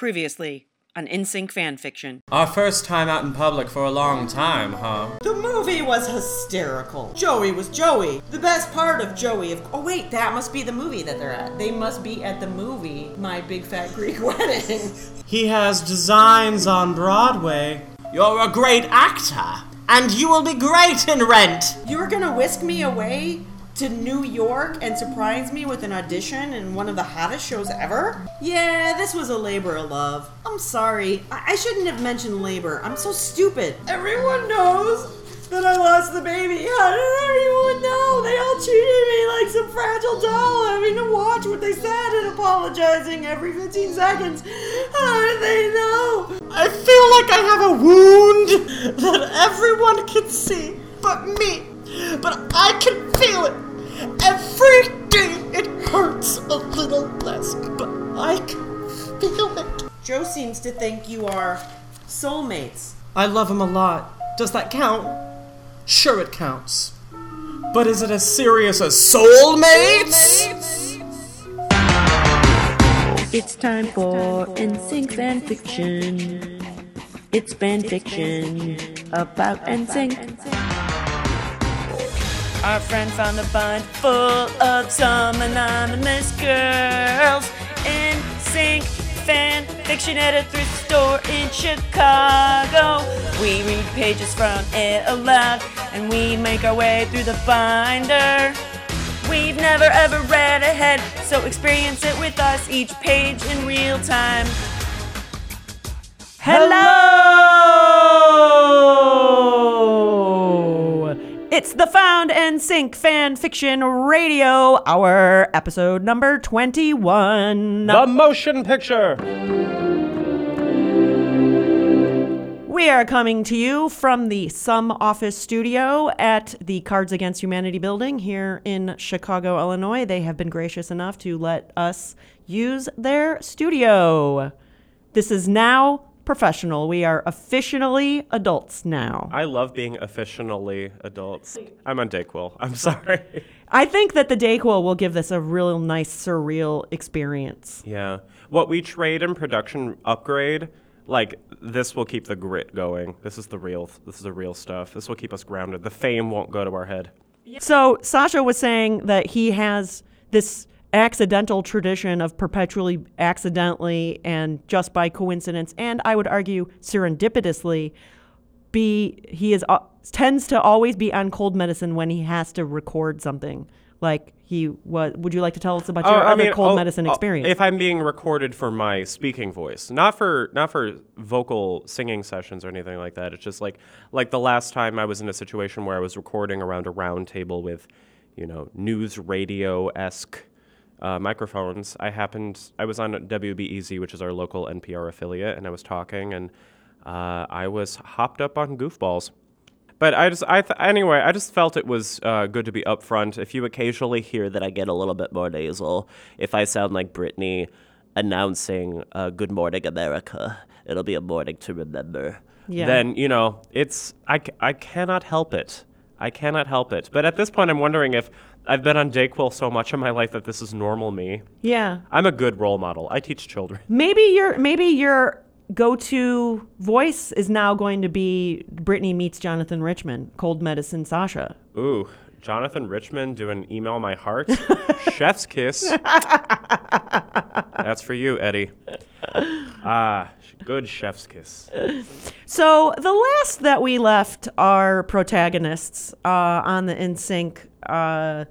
Previously on NSYNC fan fiction. Our first time out in public for a long time, huh? The movie was hysterical. Joey was Joey. The best part of Joey. Of, oh wait, that must be the movie that they're at. They must be at the movie My Big Fat Greek Wedding. He has designs on Broadway. You're a great actor, and you will be great in Rent. you were gonna whisk me away to New York and surprise me with an audition in one of the hottest shows ever? Yeah, this was a labor of love. I'm sorry. I, I shouldn't have mentioned labor. I'm so stupid. Everyone knows that I lost the baby. How did everyone know? They all treated me like some fragile doll, having to watch what they said and apologizing every 15 seconds. How did they know? I feel like I have a wound that everyone can see but me. But I can feel it. Every day it hurts a little less, but I can feel it. Joe seems to think you are soulmates. I love him a lot. Does that count? Sure, it counts. But is it as serious as soulmates? It's time for NSYNC fan fiction. It's fan fiction about NSYNC. Our friend found a bind full of some anonymous girls. NSYNC fan fiction at a thrift store in Chicago. We read pages from it aloud and we make our way through the binder. We've never ever read ahead, so experience it with us each page in real time. Hello! It's the Found NSYNC Fan Fiction Radio, our episode number 21. The motion picture! We are coming to you from the Some Office Studio at the Cards Against Humanity building here in Chicago, Illinois. They have been gracious enough to let us use their studio. This is now professional. We are officially adults now. I love being officially adults. I'm on DayQuil. I'm sorry. I think that the DayQuil will give this a real nice, surreal experience. yeah. What we trade in production upgrade, like this will keep the grit going. This is the real this is the real stuff. This will keep us grounded. The fame won't go to our head. So Sacha was saying that he has this accidental tradition of perpetually accidentally and just by coincidence and I would argue serendipitously be he is uh, tends to always be on cold medicine when he has to record something. Like he was would you like to tell us about your Oh, I other mean, cold oh, medicine oh, experience? If I'm being recorded for my speaking voice, not for not for vocal singing sessions or anything like that. It's just like like the last time I was in a situation where I was recording around a round table with, you know, news radio esque uh, microphones. I happened I was on WBEZ, which is our local NPR affiliate, and I was talking, and uh, I was hopped up on goofballs. But I just, I th- anyway, I just felt it was uh, good to be upfront. If you occasionally hear that I get a little bit more nasal, if I sound like Britney announcing uh, "Good Morning America," it'll be a morning to remember. Yeah. Then you know, it's I, c- I cannot help it. I cannot help it. But at this point, I'm wondering if I've been on DayQuil so much in my life that this is normal me. yeah. I'm a good role model. I teach children. Maybe your maybe your go-to voice is now going to be Brittany meets Jonathan Richman, cold medicine Sacha. Ooh, Jonathan Richman doing Email My Heart. Chef's kiss. That's for you, Eddie. Ah, good chef's kiss. So the last that we left our protagonists uh, on the NSYNC uh,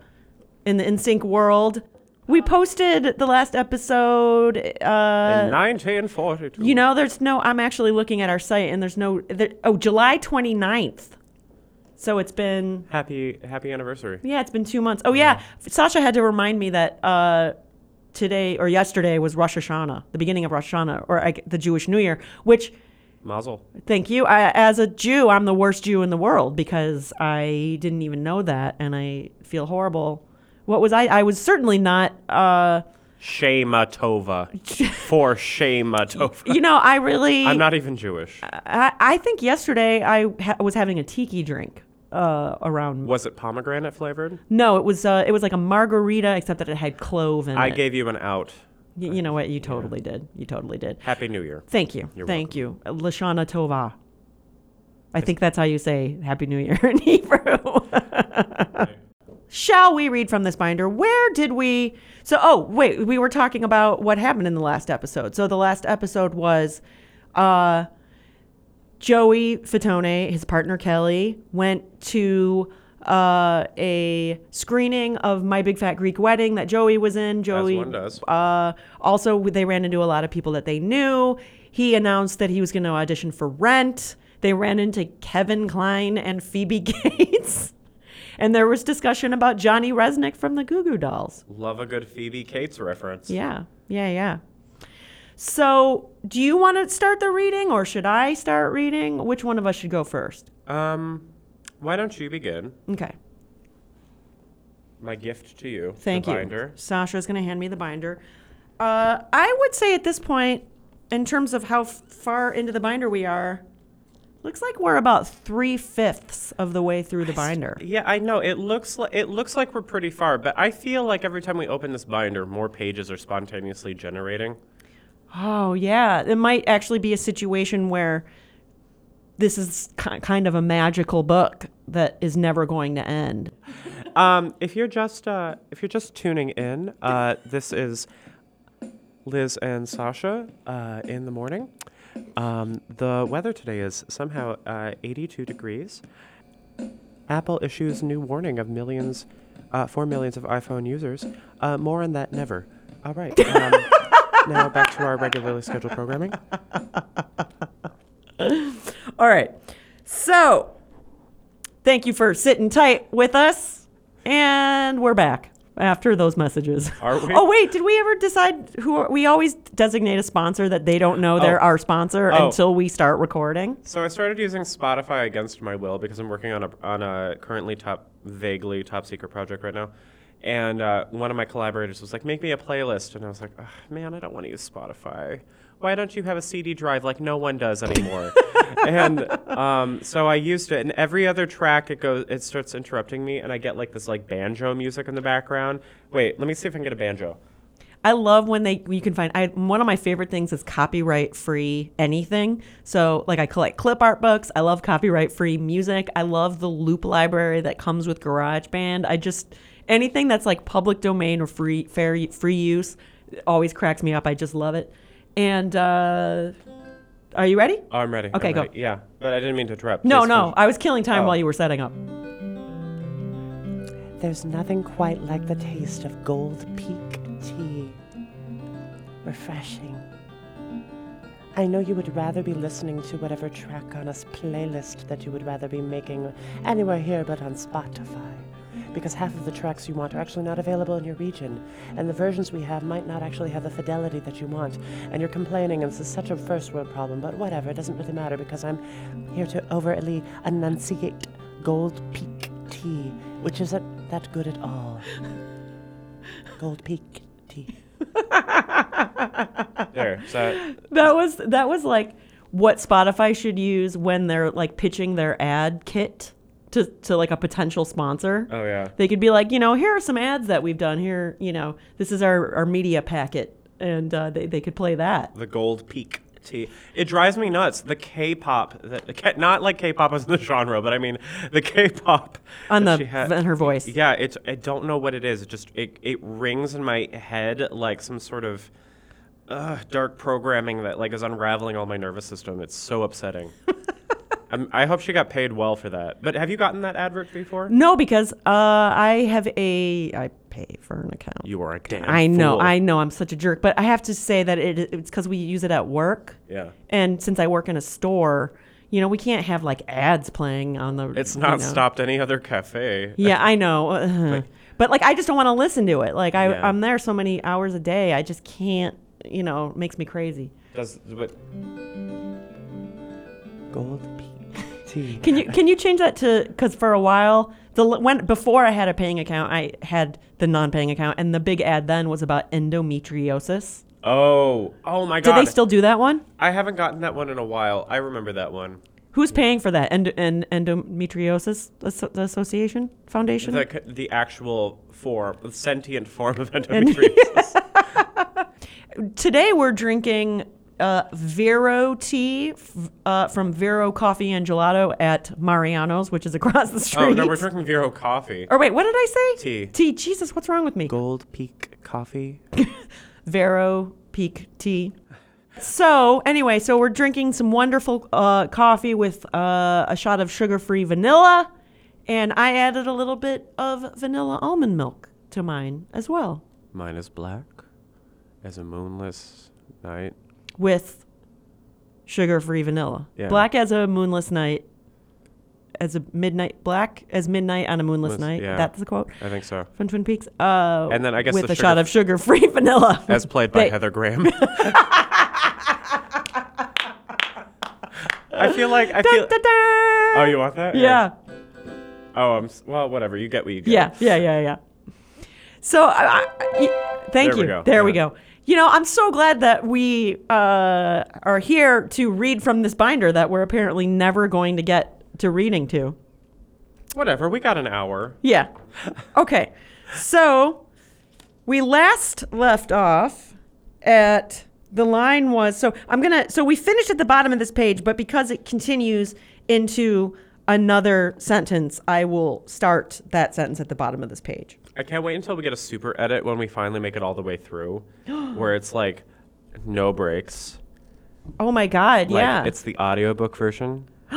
in the NSYNC world, we posted the last episode. Uh, In 1942. you know, there's no. I'm actually looking at our site, and there's no. There, oh, July 29th. So it's been happy happy anniversary. yeah, it's been two months. Oh yeah, Sacha had to remind me that uh, today or yesterday was Rosh Hashanah, the beginning of Rosh Hashanah, or the Jewish New Year, which Mazel. Thank you. I, as a Jew, I'm the worst Jew in the world because I didn't even know that, and I feel horrible. What was I? I was certainly not. Uh, Shana Tova. For Shana Tova. you know, I really. I'm not even Jewish. I, I think yesterday I ha- was having a tiki drink uh, around. Was it pomegranate flavored? No, it was. Uh, it was like a margarita, except that it had clove in I it. gave you an out. Y- you know what? You totally did. You totally did. Happy New Year. Thank you. You're Thank you. Lashana Tova. I think that's how you say Happy New Year in Hebrew. Shall we read from this binder? Where did we? So, oh, wait, we were talking about what happened in the last episode. So, the last episode was uh, Joey Fatone, his partner Kelly, went to uh, a screening of My Big Fat Greek Wedding that Joey was in. Joey one does. uh, also, they ran into a lot of people that they knew. He announced that he was going to audition for Rent. They ran into Kevin Kline and Phoebe Cates. And there was discussion about Johnny Rzeznik from the Goo Goo Dolls. Love a good Phoebe Cates reference. Yeah, yeah, yeah. So, do you want to start the reading or should I start reading? Which one of us should go first? Um, why don't you begin? Okay, My gift to you. thank you. binder. Sacha's going to hand me the binder. Uh, I would say at this point, in terms of how f- far into the binder we are, looks like we're about three fifths of the way through the binder. Yeah, I know. It looks like it looks like we're pretty far, but I feel like every time we open this binder, more pages are spontaneously generating. Oh, yeah. It might actually be a situation where this is ki- kind of a magical book that is never going to end. Um, if you're just uh, if you're just tuning in, uh, this is Liz and Sacha uh, in the morning. Um, the weather today is somehow uh, 82 degrees. Apple issues new warning of millions, uh, for millions of iPhone users. Uh, more on that never. All right. Um, now back to our regularly scheduled programming. All right. So, thank you for sitting tight with us. And we're back after those messages. Are we? Oh, wait. Did we ever decide who are, we always designate a sponsor that they don't know they're Oh. our sponsor Oh. until we start recording? So I started using Spotify against my will because I'm working on a on a currently top vaguely top secret project right now. And uh, one of my collaborators was like, "Make me a playlist," and I was like, "Ugh, "Man, I don't want to use Spotify. Why don't you have a CD drive like no one does anymore?" and um, so I used it, and every other track it goes, it starts interrupting me, and I get like this like banjo music in the background. Wait, let me see if I can get a banjo. I love when they you can find I one of my favorite things is copyright free anything. So like I collect clip art books. I love copyright free music. I love the loop library that comes with GarageBand. I just anything that's like public domain or free fair free use always cracks me up. I just love it. And uh are you ready? Oh, I'm ready. Okay, I'm go. ready. Yeah, but I didn't mean to interrupt. No, Please no. finish. I was killing time Oh. while you were setting up. There's nothing quite like the taste of Gold Peak tea. Refreshing. I know you would rather be listening to whatever track on a s- playlist that you would rather be making anywhere here but on Spotify. Because half of the tracks you want are actually not available in your region, and the versions we have might not actually have the fidelity that you want. And you're complaining, and this is such a first world problem, but whatever, it doesn't really matter because I'm here to overtly enunciate Gold Peak tea, which isn't that good at all. Gold Peak tea. There. Is that, That was that was like what Spotify should use when they're like pitching their ad kit to, to like a potential sponsor. oh yeah. They could be like, you know, here are some ads that we've done here. You know, this is our, our media packet. And uh, they, they could play that. the gold peak tea. It drives me nuts. The K-pop, that, the not like K-pop as the genre, but I mean the K-pop On the she had- in her voice. Yeah, it's. I don't know what it is. It just it it rings in my head like some sort of. Uh, dark programming that like is unraveling all my nervous system. It's so upsetting. I'm, I hope she got paid well for that. But have you gotten that advert before? No, because uh, I have a I pay for an account. You are a damn. I know, fool. I know, I'm such a jerk, but I have to say that it, it's because we use it at work. Yeah. And since I work in a store, you know, we can't have like ads playing on the. It's you not know. stopped any other cafe. Yeah, I know. But like, I just don't want to listen to it. Like, I, Yeah. I'm there so many hours a day. I just can't. You know, makes me crazy. Does but Gold Can you can you change that to because for a while the when before I had a paying account I had the non-paying account and the big ad then was about endometriosis. oh oh my god. Do god. they still do that one? I haven't gotten that one in a while. I remember that one. Who's paying for that? Endo, en, endometriosis Asso- Association Foundation. The, the actual form, the sentient form of endometriosis. Today we're drinking uh, Vero tea uh, from Vero Coffee and Gelato at Mariano's, which is across the street. Oh no, we're drinking Vero coffee. Or wait, what did I say? Tea. Tea. Jesus, what's wrong with me? Gold Peak coffee. Vero Peak Tea. So anyway, so we're drinking some wonderful uh, coffee with uh, a shot of sugar-free vanilla, and I added a little bit of vanilla almond milk to mine as well, Mine is black as a moonless night. With sugar-free vanilla. Yeah. Black as a moonless night, as a midnight black as midnight on a moonless night. yeah. That's the quote I think so. from Twin Peaks. Uh, And then I guess with the a shot of sugar-free vanilla, As played by Heather Graham. I feel like I feel. Da-da! Oh, you want that? Yeah. Oh, I'm well. Whatever. You get what you get. Yeah, yeah, yeah, yeah. So, I, I, I- thank There you. we go. There we go. You know, I'm so glad that we uh, are here to read from this binder that we're apparently never going to get to reading to. Whatever. We got an hour. Yeah. Okay. So, we last left off at the line was so I'm going to so we finished at the bottom of this page, but because it continues into another sentence, I will start that sentence at the bottom of this page. I can't wait until we get a super edit when we finally make it all the way through, where it's like no breaks. Oh my god, Like, yeah. It's the audiobook version.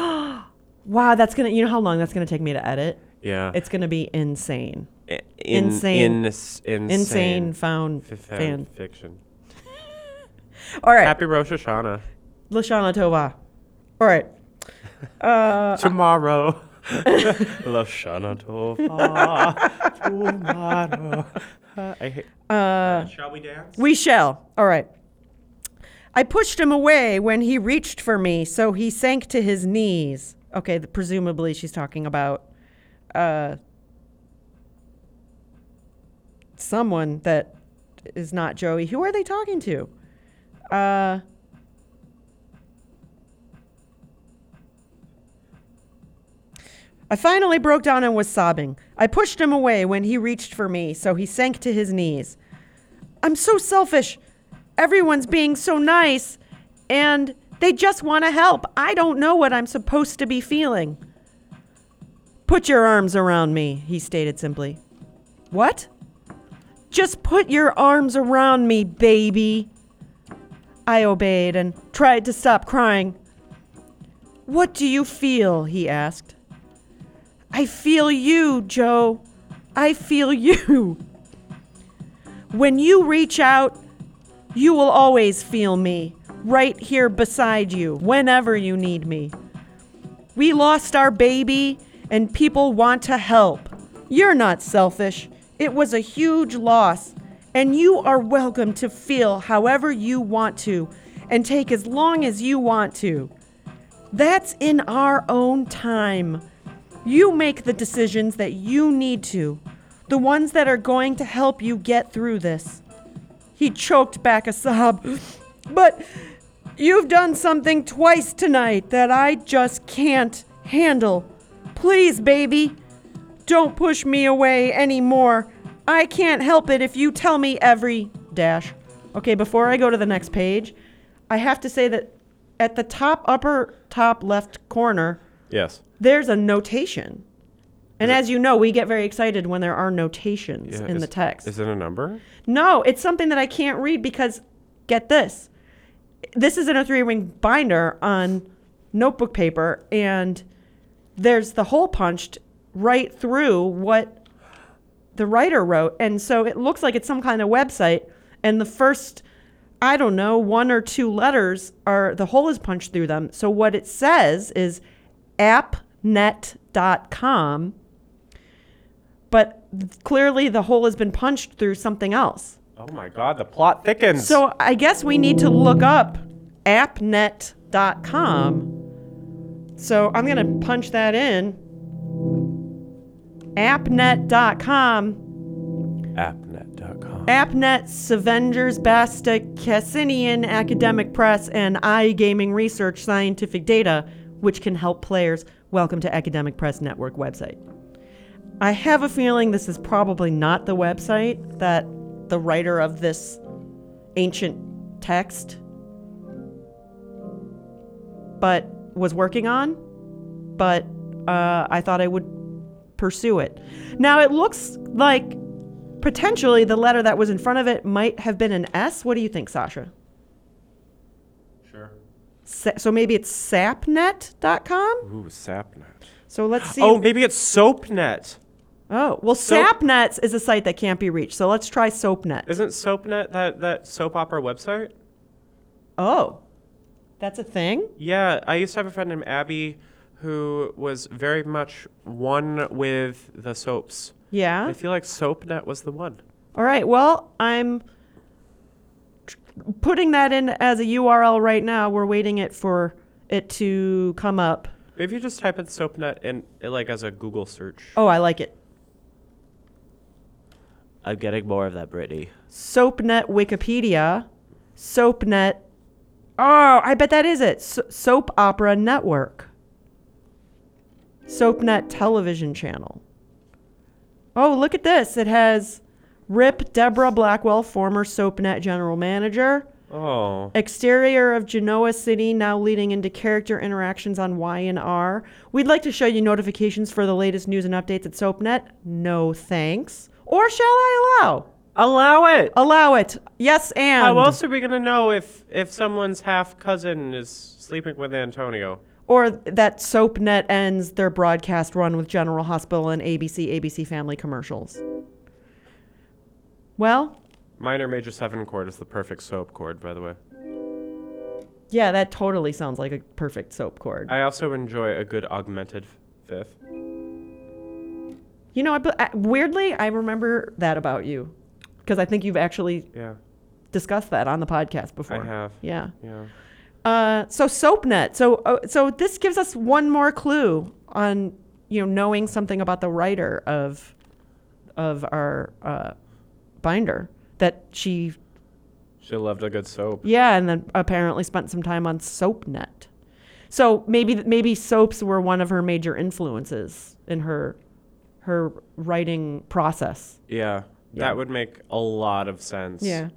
Wow, that's gonna. You know how long that's gonna take me to edit? Yeah. It's gonna be insane. I- in, insane- In, insane. Insane found f- fan. fiction. All right, Happy Rosh Hashanah. Lashana Tova. All right, Uh, Tomorrow. Lashana Tova. Tomorrow. I hate. Uh, Shall we dance? we shall. All right. I pushed him away when he reached for me, so he sank to his knees. Okay, th- presumably she's talking about uh, someone that is not Joey. Who are they talking to? Uh, I finally broke down and was sobbing. I pushed him away when he reached for me, so he sank to his knees. I'm so selfish. Everyone's being so nice, and they just want to help. I don't know what I'm supposed to be feeling. Put your arms around me, he stated simply. What? Just put your arms around me, baby. I obeyed and tried to stop crying. What do you feel? he asked. I feel you, Joe. I feel you. When you reach out, you will always feel me, right here beside you, whenever you need me. We lost our baby, and people want to help. You're not selfish. It was a huge loss, and you are welcome to feel however you want to and take as long as you want to. That's in our own time. You make the decisions that you need to, the ones that are going to help you get through this. He choked back a sob. But you've done something twice tonight that I just can't handle. Please, baby, don't push me away anymore. I can't help it if you tell me every dash. Okay, before I go to the next page, I have to say that at the top upper top left corner, Yes. There's a notation. And as you know, we get very excited when there are notations Yeah, in is- the text. Is it a number? No, it's something that I can't read because get this. This is in a three ring binder on notebook paper, and there's the hole punched right through what the writer wrote. And so it looks like it's some kind of website, and the first, I don't know, one or two letters are the hole is punched through them. So what it says is appnet.com, but clearly the hole has been punched through something else. Oh my God, the plot thickens. So I guess we need to look up appnet.com. So I'm going to punch that in. Appnet.com. appnet.com. Appnet, Avengers, Basta, Cassinian, Academic Press, and iGaming Research Scientific Data, which can help players. Welcome to Academic Press Network website. I have a feeling this is probably not the website that the writer of this ancient text, but was working on. But uh, I thought I would pursue it. Now it looks like potentially the letter that was in front of it might have been an S. What do you think, Sacha? Sa- so maybe it's sapnet.com? Ooh, Sapnet. So let's see. Oh, maybe it's SoapNet. Oh, well, Soap- SapNet is a site that can't be reached. So let's try SoapNet. Isn't SoapNet that, that soap opera website? Oh, that's a thing? Yeah, I used to have a friend named Abby who was very much one with the soaps. Yeah. I feel like SoapNet was the one. All right. Well, I'm putting that in as a URL right now. We're waiting it for it to come up. Maybe you just type in SoapNet in like as a Google search. Oh, I like it. I'm getting more of that, Brittany. SoapNet Wikipedia. SoapNet. Oh, I bet that is it. So- Soap Opera Network. SoapNet television channel. Oh, look at this. It has Rip Deborah Blackwell, former SoapNet general manager. Oh. Exterior of Genoa City, now leading into character interactions on Y&R. We'd like to show you notifications for the latest news and updates at SoapNet. No thanks. Or shall I allow? Allow it. Allow it. Yes, and. How else are we gonna know if if someone's half cousin is sleeping with Antonio? Or that SoapNet ends their broadcast run with General Hospital and ABC, ABC Family commercials. Well, Minor major seven chord is the perfect soap chord, by the way. yeah, that totally sounds like a perfect soap chord. I also enjoy a good augmented fifth. You know, I, I- weirdly, I remember that about you because I think you've actually Yeah, discussed that on the podcast before. I have. Yeah. Yeah. Uh, so SoapNet. So uh, so this gives us one more clue on you know knowing something about the writer of of our uh, binder that she She loved a good soap. yeah and then apparently spent some time on SoapNet. So maybe maybe soaps were one of her major influences in her her writing process. Yeah, Yeah. that would make a lot of sense. Yeah.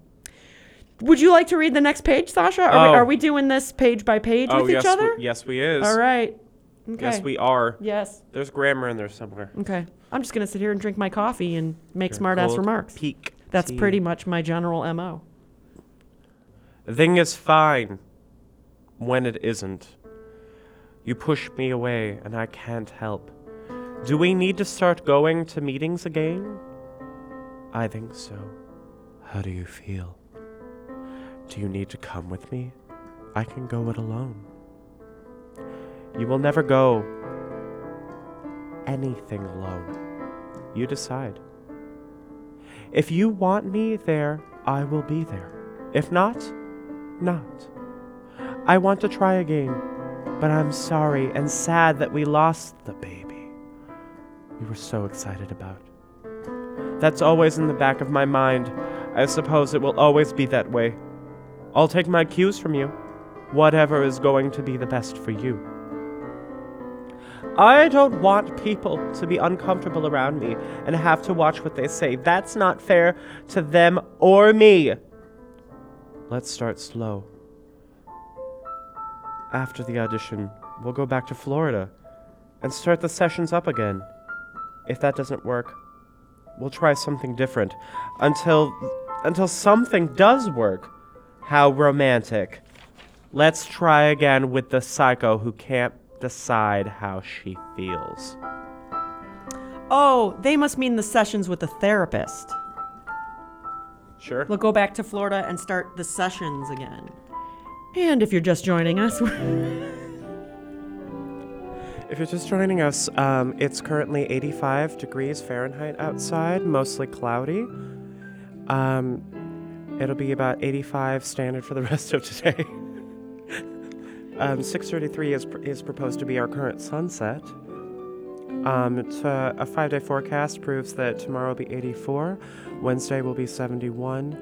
Would you like to read the next page, Sacha? Are, we, Oh. are we doing this page by page Oh with yes, each other? We, yes, we is. All right. Okay. Yes, we are. Yes. There's grammar in there somewhere. Okay. I'm just gonna sit here and drink my coffee and make smart ass remarks. Peak. That's pretty much my general mo. Thing is fine when it isn't. You push me away and I can't help. Do we need to start going to meetings again? I think so. How do you feel? Do you need to come with me? I can go it alone. You will never go anything alone. You decide. If you want me there, I will be there. If not, not. I want to try again, but I'm sorry and sad that we lost the baby we were so excited about. That's always in the back of my mind. I suppose it will always be that way. I'll take my cues from you, whatever is going to be the best for you. I don't want people to be uncomfortable around me and have to watch what they say. That's not fair to them or me. Let's start slow. After the audition, we'll go back to Florida and start the sessions up again. If that doesn't work, we'll try something different until until something does work. How romantic. Let's try again with the psycho who can't decide how she feels. Oh, they must mean the sessions with the therapist. Sure. We'll go back to Florida and start the sessions again. And if you're just joining us, If you're just joining us, um, it's currently 85 degrees Fahrenheit outside, mostly cloudy. Um, it'll be about 85 standard for the rest of today. Um, 6:33 is pr- is proposed to be our current sunset. Um, it's, uh, a five-day forecast proves that tomorrow will be 84, Wednesday will be 71,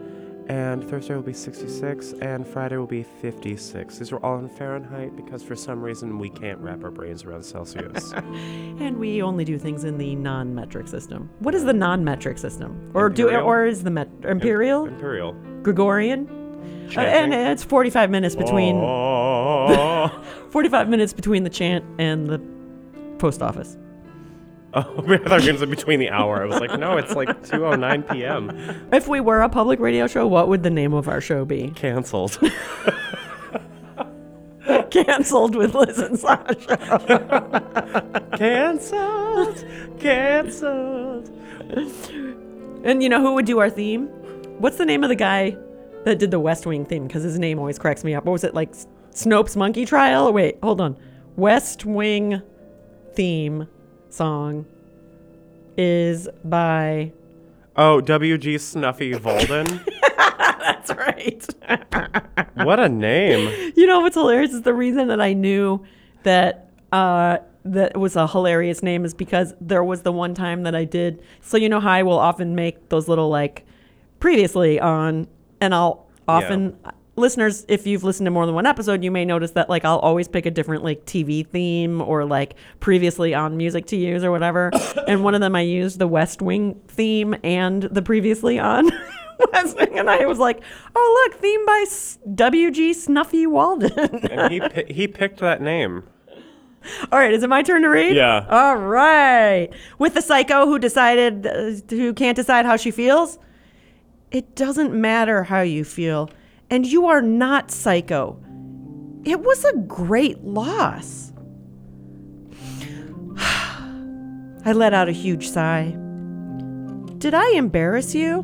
and Thursday will be 66, and Friday will be 56. These are all in Fahrenheit because for some reason we can't wrap our brains around Celsius. and we only do things in the non-metric system. What is the non-metric system? Or do or is the met- imperial, Imperial. Gregorian? Uh, and it's 45 minutes between Oh, 45 minutes between the chant and the post office. oh I thought were gonna between the hour. I was like, no, it's like 2:09 p.m. If we were a public radio show, what would the name of our show be? Canceled. Canceled with Liz and Sacha. Canceled. Canceled. And you know who would do our theme? What's the name of the guy that did the West Wing theme? Because his name always cracks me up. What was it like? Snopes Monkey Trial? Wait, hold on. West Wing theme song is by. Oh, W.G. Snuffy Walden. That's right. what a name. you know what's hilarious is the reason that I knew that uh, that was a hilarious name is because there was the one time that I did. So you know how I will often make those little like previously on, and I'll often listeners if you've listened to more than one episode, you may notice that like I'll always pick a different like TV theme or like previously on music to use or whatever. and one of them I used the West Wing theme and the previously on. West Wing, and I was like, "Oh, look, theme by W.G. Snuffy Walden." And he pi- he picked that name. All right, is it my turn to read? Yeah. All right. With the psycho who decided, uh, who can't decide how she feels, it doesn't matter how you feel, and you are not psycho. It was a great loss. I let out a huge sigh. Did I embarrass you?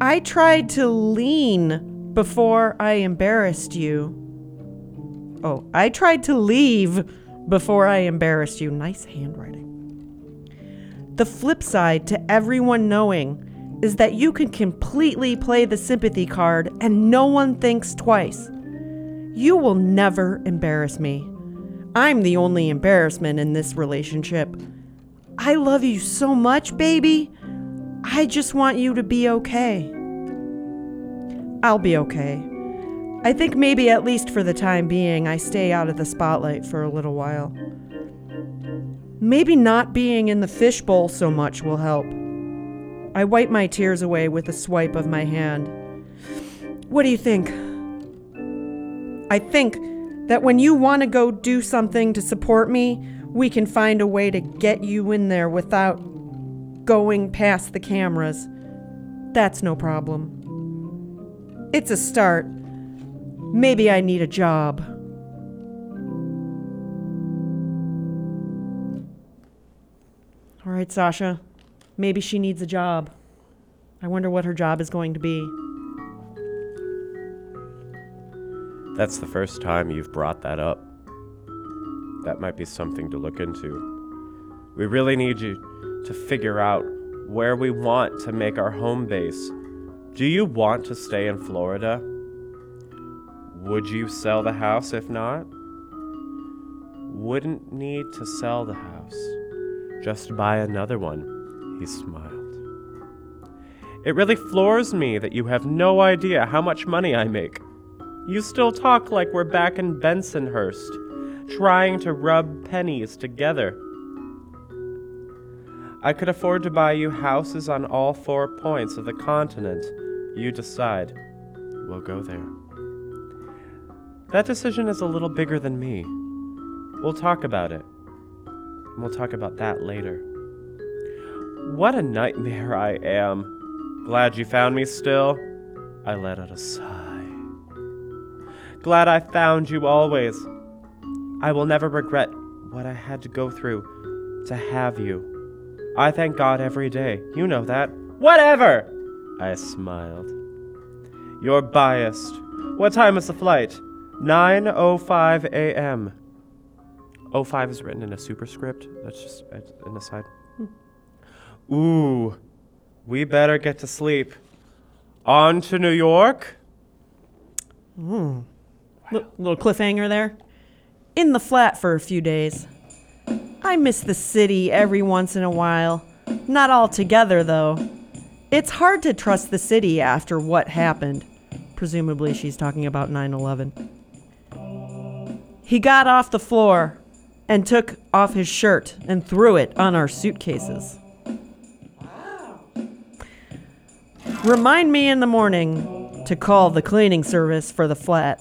I tried to lean before I embarrassed you. Oh, I tried to leave before I embarrassed you. Nice handwriting. The flip side to everyone knowing is that you can completely play the sympathy card and no one thinks twice. You will never embarrass me. I'm the only embarrassment in this relationship. I love you so much, baby. I just want you to be okay. I'll be okay. I think maybe at least for the time being, I stay out of the spotlight for a little while. Maybe not being in the fishbowl so much will help. I wipe my tears away with a swipe of my hand. What do you think? I think that when you want to go do something to support me, we can find a way to get you in there without going past the cameras. That's no problem. It's a start. Maybe I need a job. All right, Sacha. Maybe she needs a job. I wonder what her job is going to be. That's the first time you've brought that up. That might be something to look into. We really need you to figure out where we want to make our home base. Do you want to stay in Florida? Would you sell the house if not? Wouldn't need to sell the house. Just buy another one. He smiled. It really floors me that you have no idea how much money I make. You still talk like we're back in Bensonhurst, trying to rub pennies together. I could afford to buy you houses on all four points of the continent. You decide. We'll go there. That decision is a little bigger than me. We'll talk about it. We'll talk about that later. What a nightmare I am. Glad you found me still. I let out a sigh. Glad I found you always. I will never regret what I had to go through to have you. I thank God every day. You know that. Whatever! I smiled. You're biased. What time is the flight? 9.05 a.m. 05 is written in a superscript. That's just an aside. Ooh, we better get to sleep. On to New York? Hmm. L- little cliffhanger there. In the flat for a few days. I miss the city every once in a while. Not all together, though. It's hard to trust the city after what happened. Presumably, she's talking about 9 11. He got off the floor and took off his shirt and threw it on our suitcases. Remind me in the morning to call the cleaning service for the flat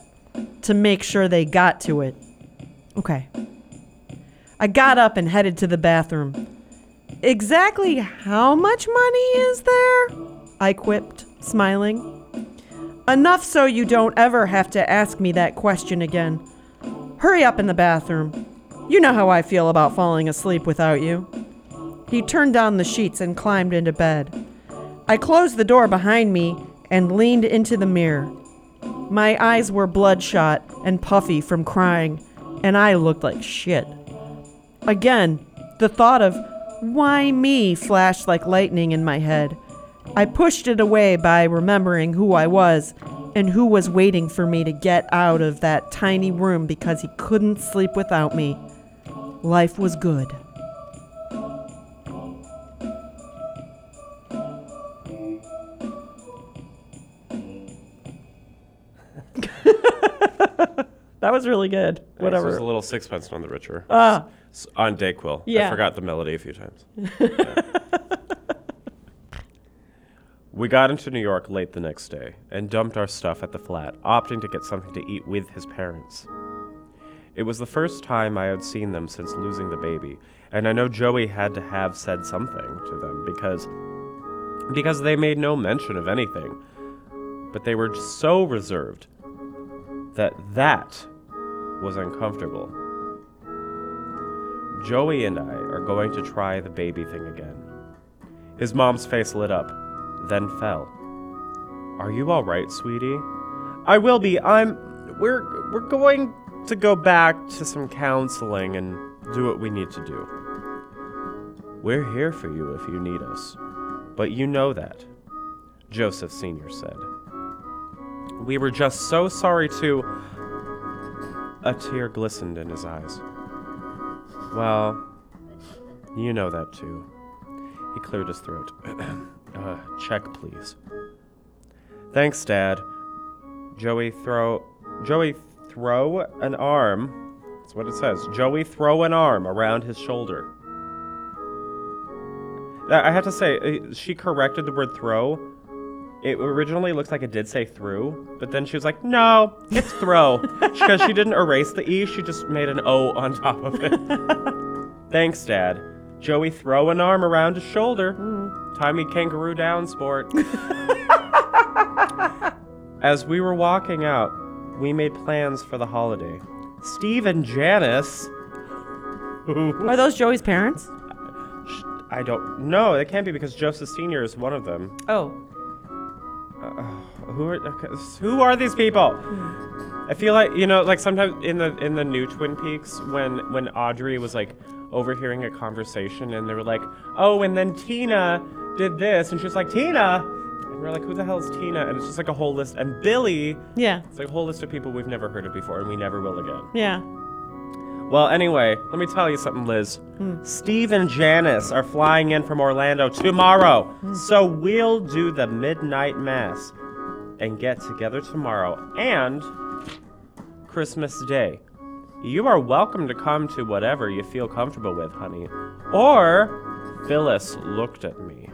to make sure they got to it. Okay. I got up and headed to the bathroom. Exactly how much money is there? I quipped, smiling. Enough so you don't ever have to ask me that question again. Hurry up in the bathroom. You know how I feel about falling asleep without you. He turned down the sheets and climbed into bed. I closed the door behind me and leaned into the mirror. My eyes were bloodshot and puffy from crying, and I looked like shit. Again, the thought of why me flashed like lightning in my head. I pushed it away by remembering who I was and who was waiting for me to get out of that tiny room because he couldn't sleep without me. Life was good. That was really good. Whatever. This was a little Sixpence None the Richer. Ah, S- on DayQuil. I Yeah. forgot the melody a few times. Yeah. we got into New York late the next day and dumped our stuff at the flat, opting to get something to eat with his parents. It was the first time I had seen them since losing the baby, and I know Joey had to have said something to them because because they made no mention of anything. But they were so reserved that that was uncomfortable. Joey and I are going to try the baby thing again. His mom's face lit up, then fell. Are you all right, sweetie? I will be. I'm we're we're going to go back to some counseling and do what we need to do. We're here for you if you need us. But you know that, Joseph Sr. said. We were just so sorry to. A tear glistened in his eyes. Well, you know that too. He cleared his throat. uh, check, please. Thanks, Dad. Joey throw. Joey throw an arm. That's what it says. Joey throw an arm around his shoulder. I have to say, uh, she corrected the word throw. It originally looks like it did say through, but then she was like, no, it's throw. Because she didn't erase the E, she just made an O on top of it. Thanks, Dad. Joey throw an arm around his shoulder. Tie me kangaroo down, sport. As we were walking out, we made plans for the holiday. Steve and Janice. are those Joey's parents? I don't know. It can't be because Joseph Senior is one of them. Oh, Who are who are these people? Hmm. I feel like you know, like sometimes in the in the new Twin Peaks, when when Audrey was like overhearing a conversation, and they were like, "Oh, and then Tina did this," and she was like, "Tina," and we're like, "Who the hell is Tina?" And it's just like a whole list. And Billy, yeah, it's like a whole list of people we've never heard of before, and we never will again. yeah. Well, anyway, let me tell you something, Liz. Hmm. Steve and Janice are flying in from Orlando tomorrow. Hmm. So we'll do the midnight mass and get together tomorrow and Christmas Day. You are welcome to come to whatever you feel comfortable with, honey. Or Phyllis looked at me.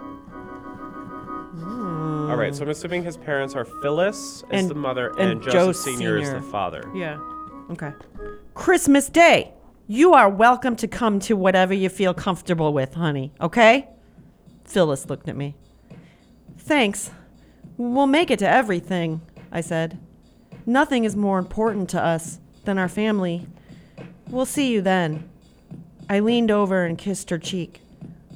Hmm. All right, so I'm assuming his parents are Phyllis is And- the mother and and, Joe Joseph Sr. is the father. Yeah. Okay. Christmas Day. You are welcome to come to whatever you feel comfortable with, honey. Okay? Phyllis looked at me. Thanks. We'll make it to everything, I said. Nothing is more important to us than our family. We'll see you then. I leaned over and kissed her cheek.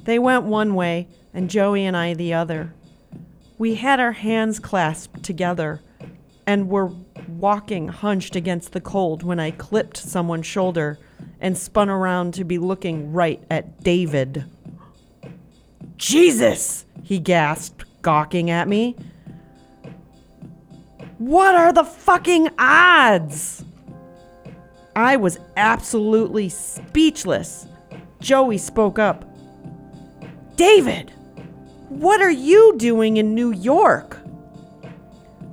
They went one way, and Joey and I the other. We had our hands clasped together and were walking hunched against the cold when I clipped someone's shoulder and spun around to be looking right at David. Jesus! he gasped, gawking at me. What are the fucking odds? I was absolutely speechless. Joey spoke up. David, what are you doing in New York?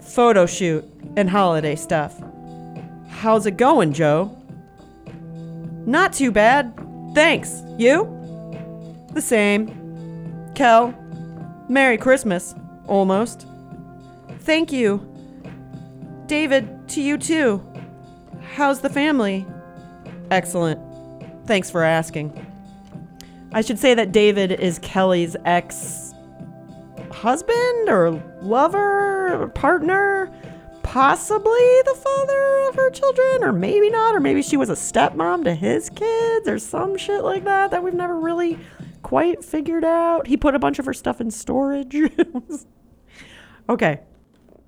Photo shoot and holiday stuff. How's it going, Joe? Not too bad. Thanks. You? The same. Kel, Merry Christmas. Almost. Thank you. David, to you too. How's the family? Excellent. Thanks for asking. I should say that David is Kelly's ex husband or lover or partner, possibly the father of her children, or maybe not, or maybe she was a stepmom to his kids or some shit like that that we've never really quite figured out. He put a bunch of her stuff in storage. okay.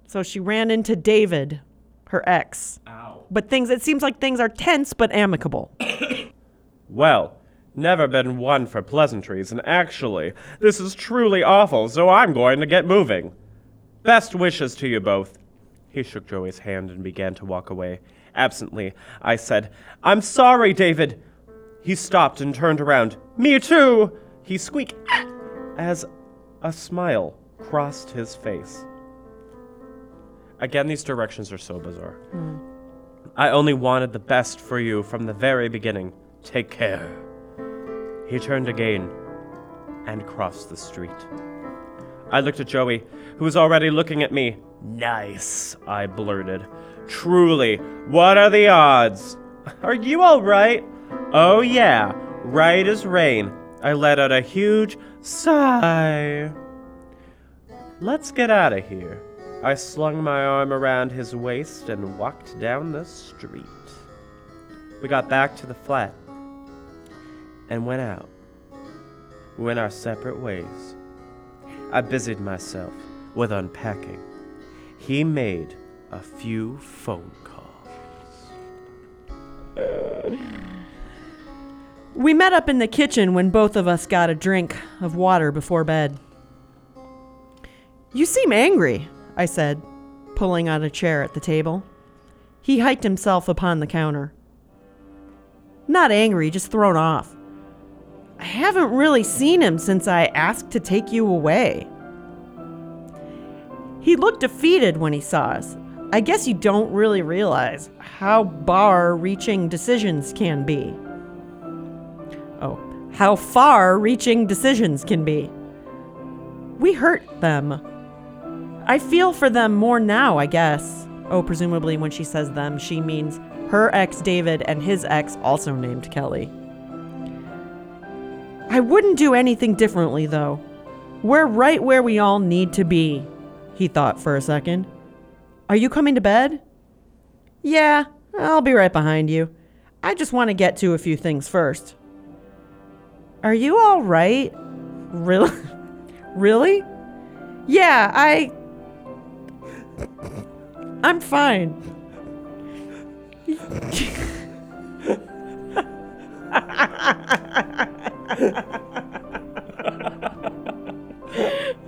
So she ran into David, her ex. Ow. But things, it seems like things are tense but amicable. Well, never been one for pleasantries, and actually, this is truly awful, so I'm going to get moving. Best wishes to you both. He shook Joey's hand and began to walk away. Absently, I said, I'm sorry, David. He stopped and turned around. Me too! He squeaked ah! as a smile crossed his face. Again, these directions are so bizarre. I only wanted the best for you from the very beginning. Take care. He turned again and crossed the street. I looked at Joey, who was already looking at me. Nice, I blurted. Truly, what are the odds? Are you all right? Oh, yeah, right as rain. I let out a huge sigh. Let's get out of here. I slung my arm around his waist and walked down the street. We got back to the flat and went out. We went our separate ways. I busied myself with unpacking. He made a few phone calls. We met up in the kitchen when both of us got a drink of water before bed. You seem angry, I said, pulling out a chair at the table. He hiked himself upon the counter. Not angry, just thrown off. I haven't really seen him since I asked to take you away. He looked defeated when he saw us. I guess you don't really realize how bar reaching decisions can be. Oh, how far reaching decisions can be. We hurt them. I feel for them more now, I guess. Oh, presumably when she says them, she means her ex David and his ex, also named Kelly. I wouldn't do anything differently, though. We're right where we all need to be, he thought for a second. Are you coming to bed? Yeah, I'll be right behind you. I just want to get to a few things first. Are you all right? Really? really? Yeah, I. I'm fine.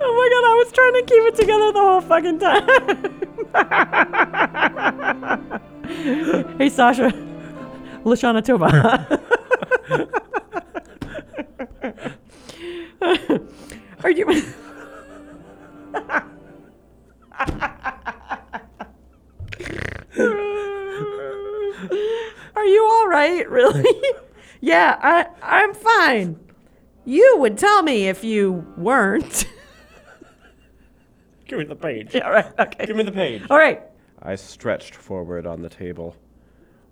Oh my god, I was trying to keep it together the whole fucking time. hey, Sacha. L'shana Tova. Are you. Are you all right? Really? yeah, I I'm fine. You would tell me if you weren't. Give me the page. yeah, right. Okay. Give me the page. All right. I stretched forward on the table.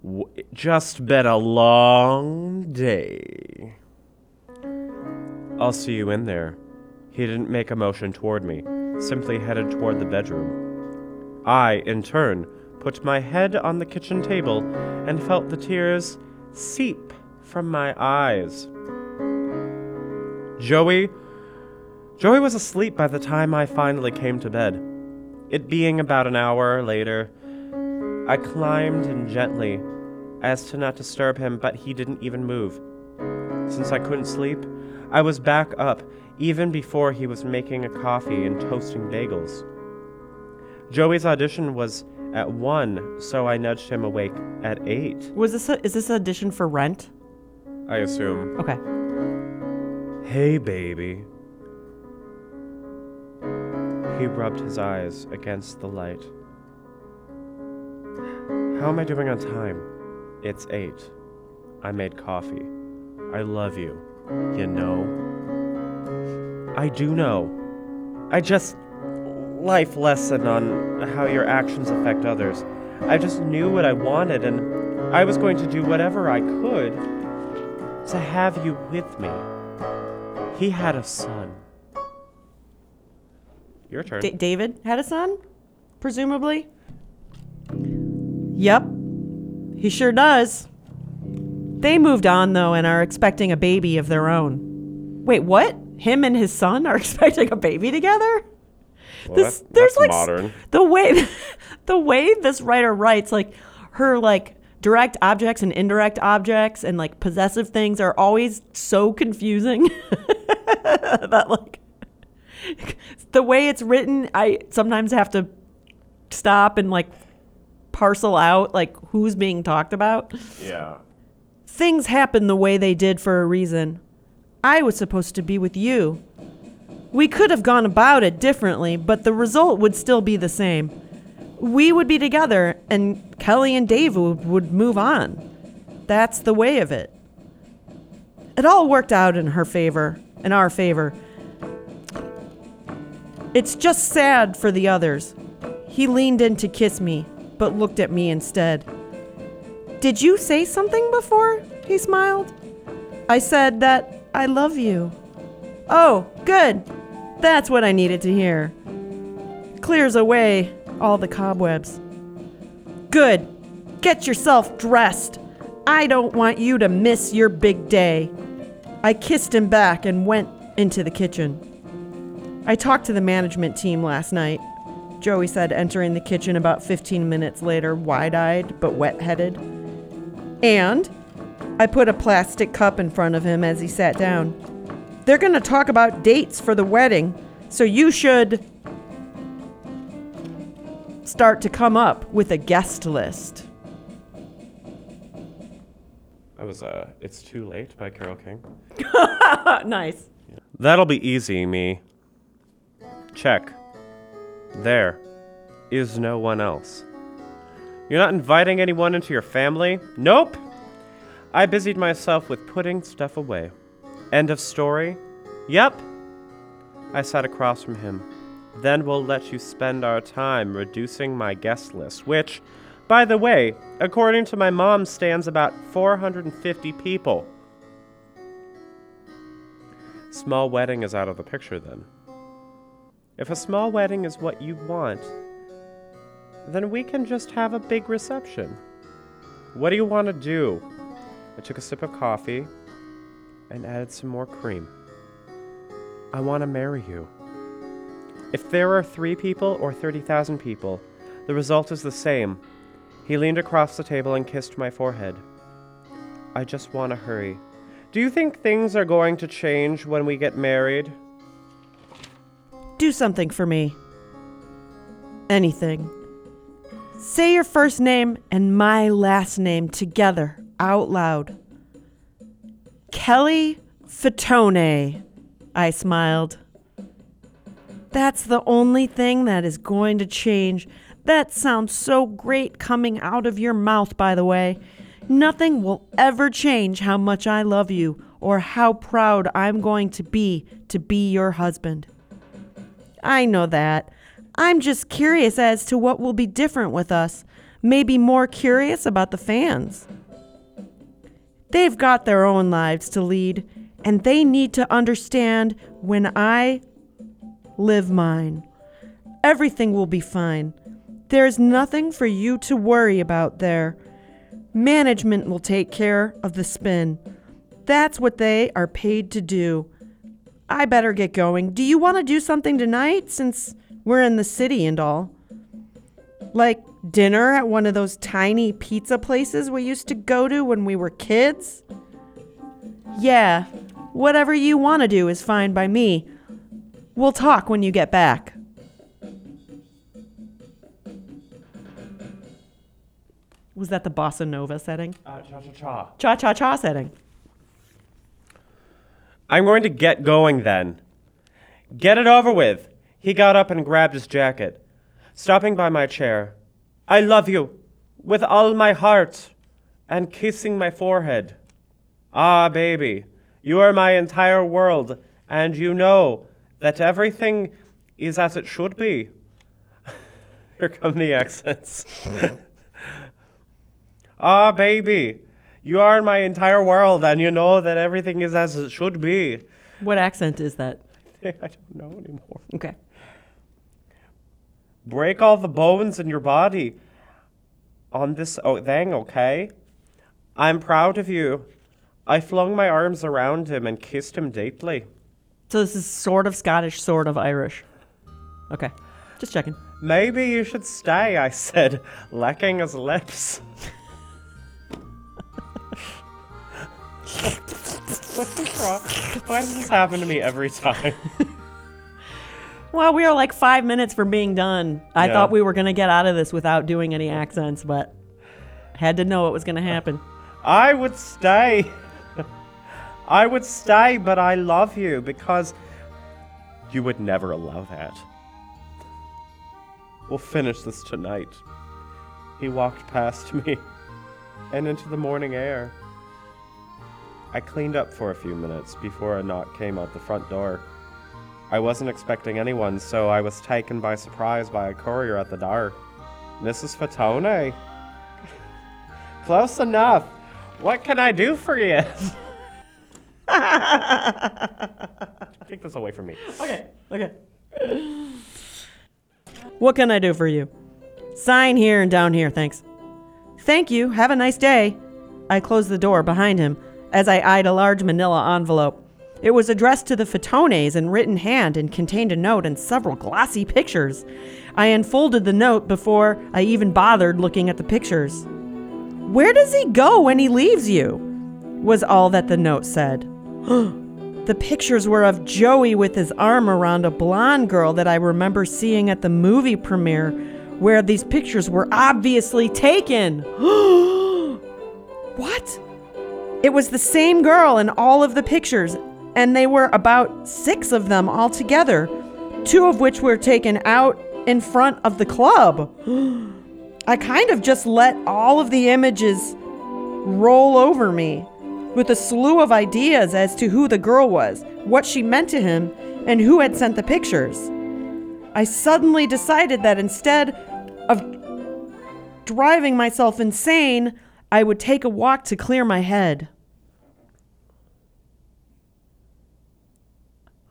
W- it just been a long day. I'll see you in there. He didn't make a motion toward me, simply headed toward the bedroom. I, in turn, put my head on the kitchen table and felt the tears seep from my eyes. Joey. Joey was asleep by the time I finally came to bed. It being about an hour later, I climbed in gently as to not disturb him, but he didn't even move. Since I couldn't sleep, I was back up even before he was making a coffee and toasting bagels. Joey's audition was at 1, so I nudged him awake at 8, Was this a, is this an audition for Rent? I assume. Okay. Hey, baby. He rubbed his eyes against the light. How am I doing on time? It's eight. I made coffee. I love you. You know? I do know. I just. Life lesson on how your actions affect others. I just knew what I wanted, and I was going to do whatever I could to have you with me. He had a son. Your turn. D- David had a son, presumably. Yep, he sure does. They moved on though and are expecting a baby of their own. Wait, what? Him and his son are expecting a baby together? Well, this that- there's like modern. the way the way this writer writes like her like direct objects and indirect objects and like possessive things are always so confusing that like the way it's written i sometimes have to stop and like parcel out like who's being talked about Yeah. things happen the way they did for a reason i was supposed to be with you we could have gone about it differently but the result would still be the same we would be together and kelly and dave would, move on that's the way of it it all worked out in her favor in our favor it's just sad for the others. He leaned in to kiss me, but looked at me instead. Did you say something before? He smiled. I said that I love you. Oh, good. That's what I needed to hear. Clears away all the cobwebs. Good. Get yourself dressed. I don't want you to miss your big day. I kissed him back and went into the kitchen. I talked to the management team last night. Joey said, entering the kitchen about 15 minutes later, wide eyed but wet headed. And I put a plastic cup in front of him as he sat down. They're going to talk about dates for the wedding, so you should start to come up with a guest list. That was uh It's Too Late by Carole King. nice. That'll be easy, me. Check. There is no one else. You're not inviting anyone into your family? Nope. I busied myself with putting stuff away. End of story? Yep. I sat across from him. Then we'll let you spend our time reducing my guest list, which, by the way, according to my mom, stands about 450 people. Small wedding is out of the picture then. If a small wedding is what you want, then we can just have a big reception. What do you want to do? I took a sip of coffee and added some more cream. I want to marry you. If there are three people or 30,000 people, the result is the same. He leaned across the table and kissed my forehead. I just want to hurry. Do you think things are going to change when we get married? Do something for me. Anything. Say your first name and my last name together out loud. Kelly Fatone. I smiled. That's the only thing that is going to change. That sounds so great coming out of your mouth, by the way. Nothing will ever change how much I love you or how proud I'm going to be to be your husband. I know that. I'm just curious as to what will be different with us. Maybe more curious about the fans. They've got their own lives to lead, and they need to understand when I live mine. Everything will be fine. There's nothing for you to worry about there. Management will take care of the spin. That's what they are paid to do. I better get going. Do you want to do something tonight since we're in the city and all? Like dinner at one of those tiny pizza places we used to go to when we were kids? Yeah, whatever you want to do is fine by me. We'll talk when you get back. Was that the bossa nova setting? Uh, cha cha cha. Cha cha cha setting. I'm going to get going then. Get it over with. He got up and grabbed his jacket, stopping by my chair. I love you with all my heart, and kissing my forehead. Ah, baby, you are my entire world, and you know that everything is as it should be. Here come the accents. Ah, baby, you are my entire world, and you know that everything is as it should be. What accent is that? I don't know anymore. Okay. Break all the bones in your body on this oh, thing, okay? I'm proud of you. I flung my arms around him and kissed him deeply. So this is sort of Scottish, sort of Irish. Okay. Just checking. Maybe you should stay, I said, licking his lips. What's wrong? Why does this happen to me every time? Well, we are like five minutes from being done. I Yeah. thought we were going to get out of this without doing any accents, but had to know it was going to happen. I would stay. I would stay, but I love you because you would never allow that. We'll finish this tonight. He walked past me and into the morning air. I cleaned up for a few minutes before a knock came out the front door. I wasn't expecting anyone, so I was taken by surprise by a courier at the door. Mrs. Fatone? Close enough. What can I do for you? Take this away from me. Okay. Okay. What can I do for you? Sign here and down here, thanks. Thank you. Have a nice day. I closed the door behind him as I eyed a large manila envelope. It was addressed to the Fatones in written hand and contained a note and several glossy pictures. I unfolded the note before I even bothered looking at the pictures. Where does he go when he leaves you? was all that the note said. The pictures were of Joey with his arm around a blonde girl that I remember seeing at the movie premiere, where these pictures were obviously taken. what? It was the same girl in all of the pictures, and they were about six of them altogether, two of which were taken out in front of the club. I kind of just let all of the images roll over me with a slew of ideas as to who the girl was, what she meant to him, and who had sent the pictures. I suddenly decided that instead of driving myself insane, I would take a walk to clear my head.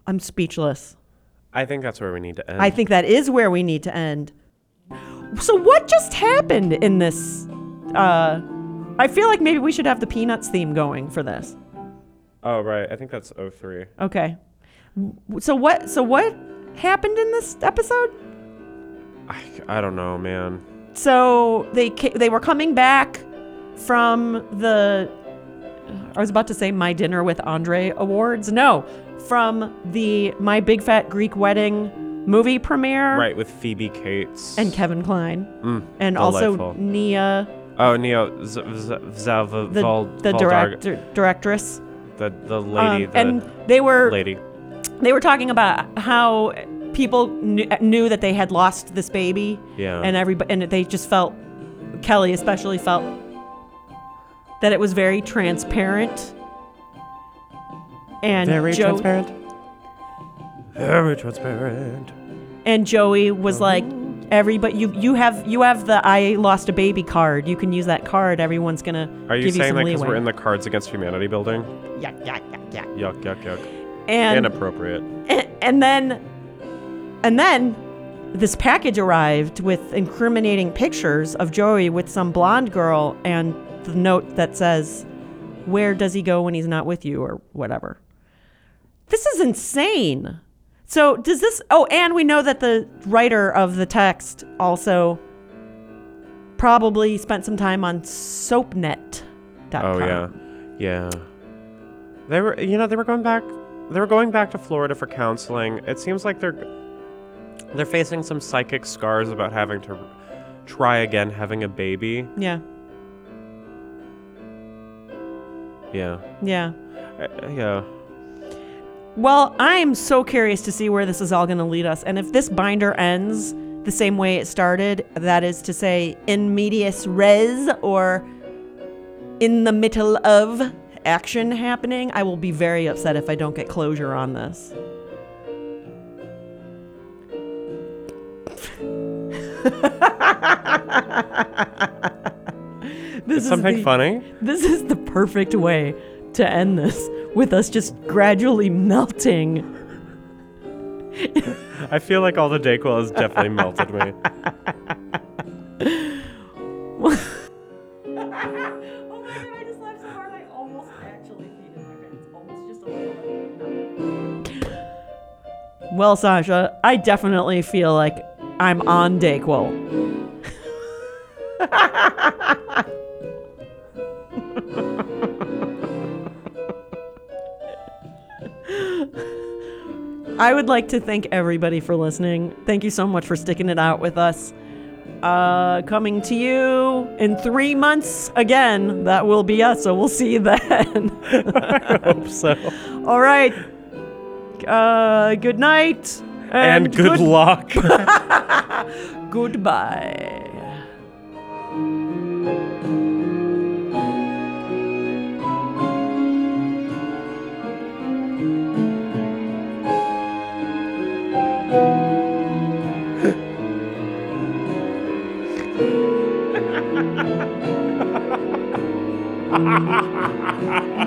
I'm speechless. I think that's where we need to end. I think that is where we need to end. So what just happened in this uh I feel like maybe we should have the Peanuts theme going for this. Oh, right. I think that's 03. Okay. So what so what happened in this episode? I, I don't know, man. So they ca- they were coming back from the I was about to say my dinner with Andre awards. No, from the My Big Fat Greek Wedding movie premiere Right, with Phoebe Cates. and Kevin Kline Mm, and also. Nia Oh, Neo Z- Z- Zav- the, Val- the director directress The, the lady. Um, the and they were lady. they were talking about how people knew, knew that they had lost this baby Yeah. and everybody and they just felt Kelly especially felt that it was very transparent and Very Jo- transparent. Very transparent. and Joey was like everybody you you have you have the I lost a baby card you can use that card everyone's gonna Are you give you saying some that because leeway we're in the Cards Against Humanity building? yeah yeah yeah yeah Yuck, yuck, yuck. and Inappropriate. and, and then and then this package arrived with incriminating pictures of Joey with some blonde girl and the note that says where does he go when he's not with you or whatever this is insane so does this oh and we know that the writer of the text also probably spent some time on soapnet.com Oh yeah, yeah. They were, you know, they were going back. They were going back to Florida for counseling. It seems like they're they're facing some psychic scars about having to try again having a baby. yeah Yeah, yeah Uh, yeah. Well, I am so curious to see where this is all going to lead us. And if this binder ends the same way it started, that is to say, in medias res or in the middle of action happening, I will be very upset if I don't get closure on this. this is Something the- funny? This is the perfect way to end this with us just gradually melting. I feel like all the DayQuil has definitely melted me. Oh my god, I just laughed so hard I almost actually peed in my pants. Almost just a little bit. Well, Sacha, I definitely feel like I'm on DayQuil. I would like to thank everybody for listening. Thank you so much for sticking it out with us. Uh, coming to you in three months again. That will be us, so we'll see you then. I hope so. All right. Uh, good night. And, good luck. Goodbye. Ha ha ha ha ha!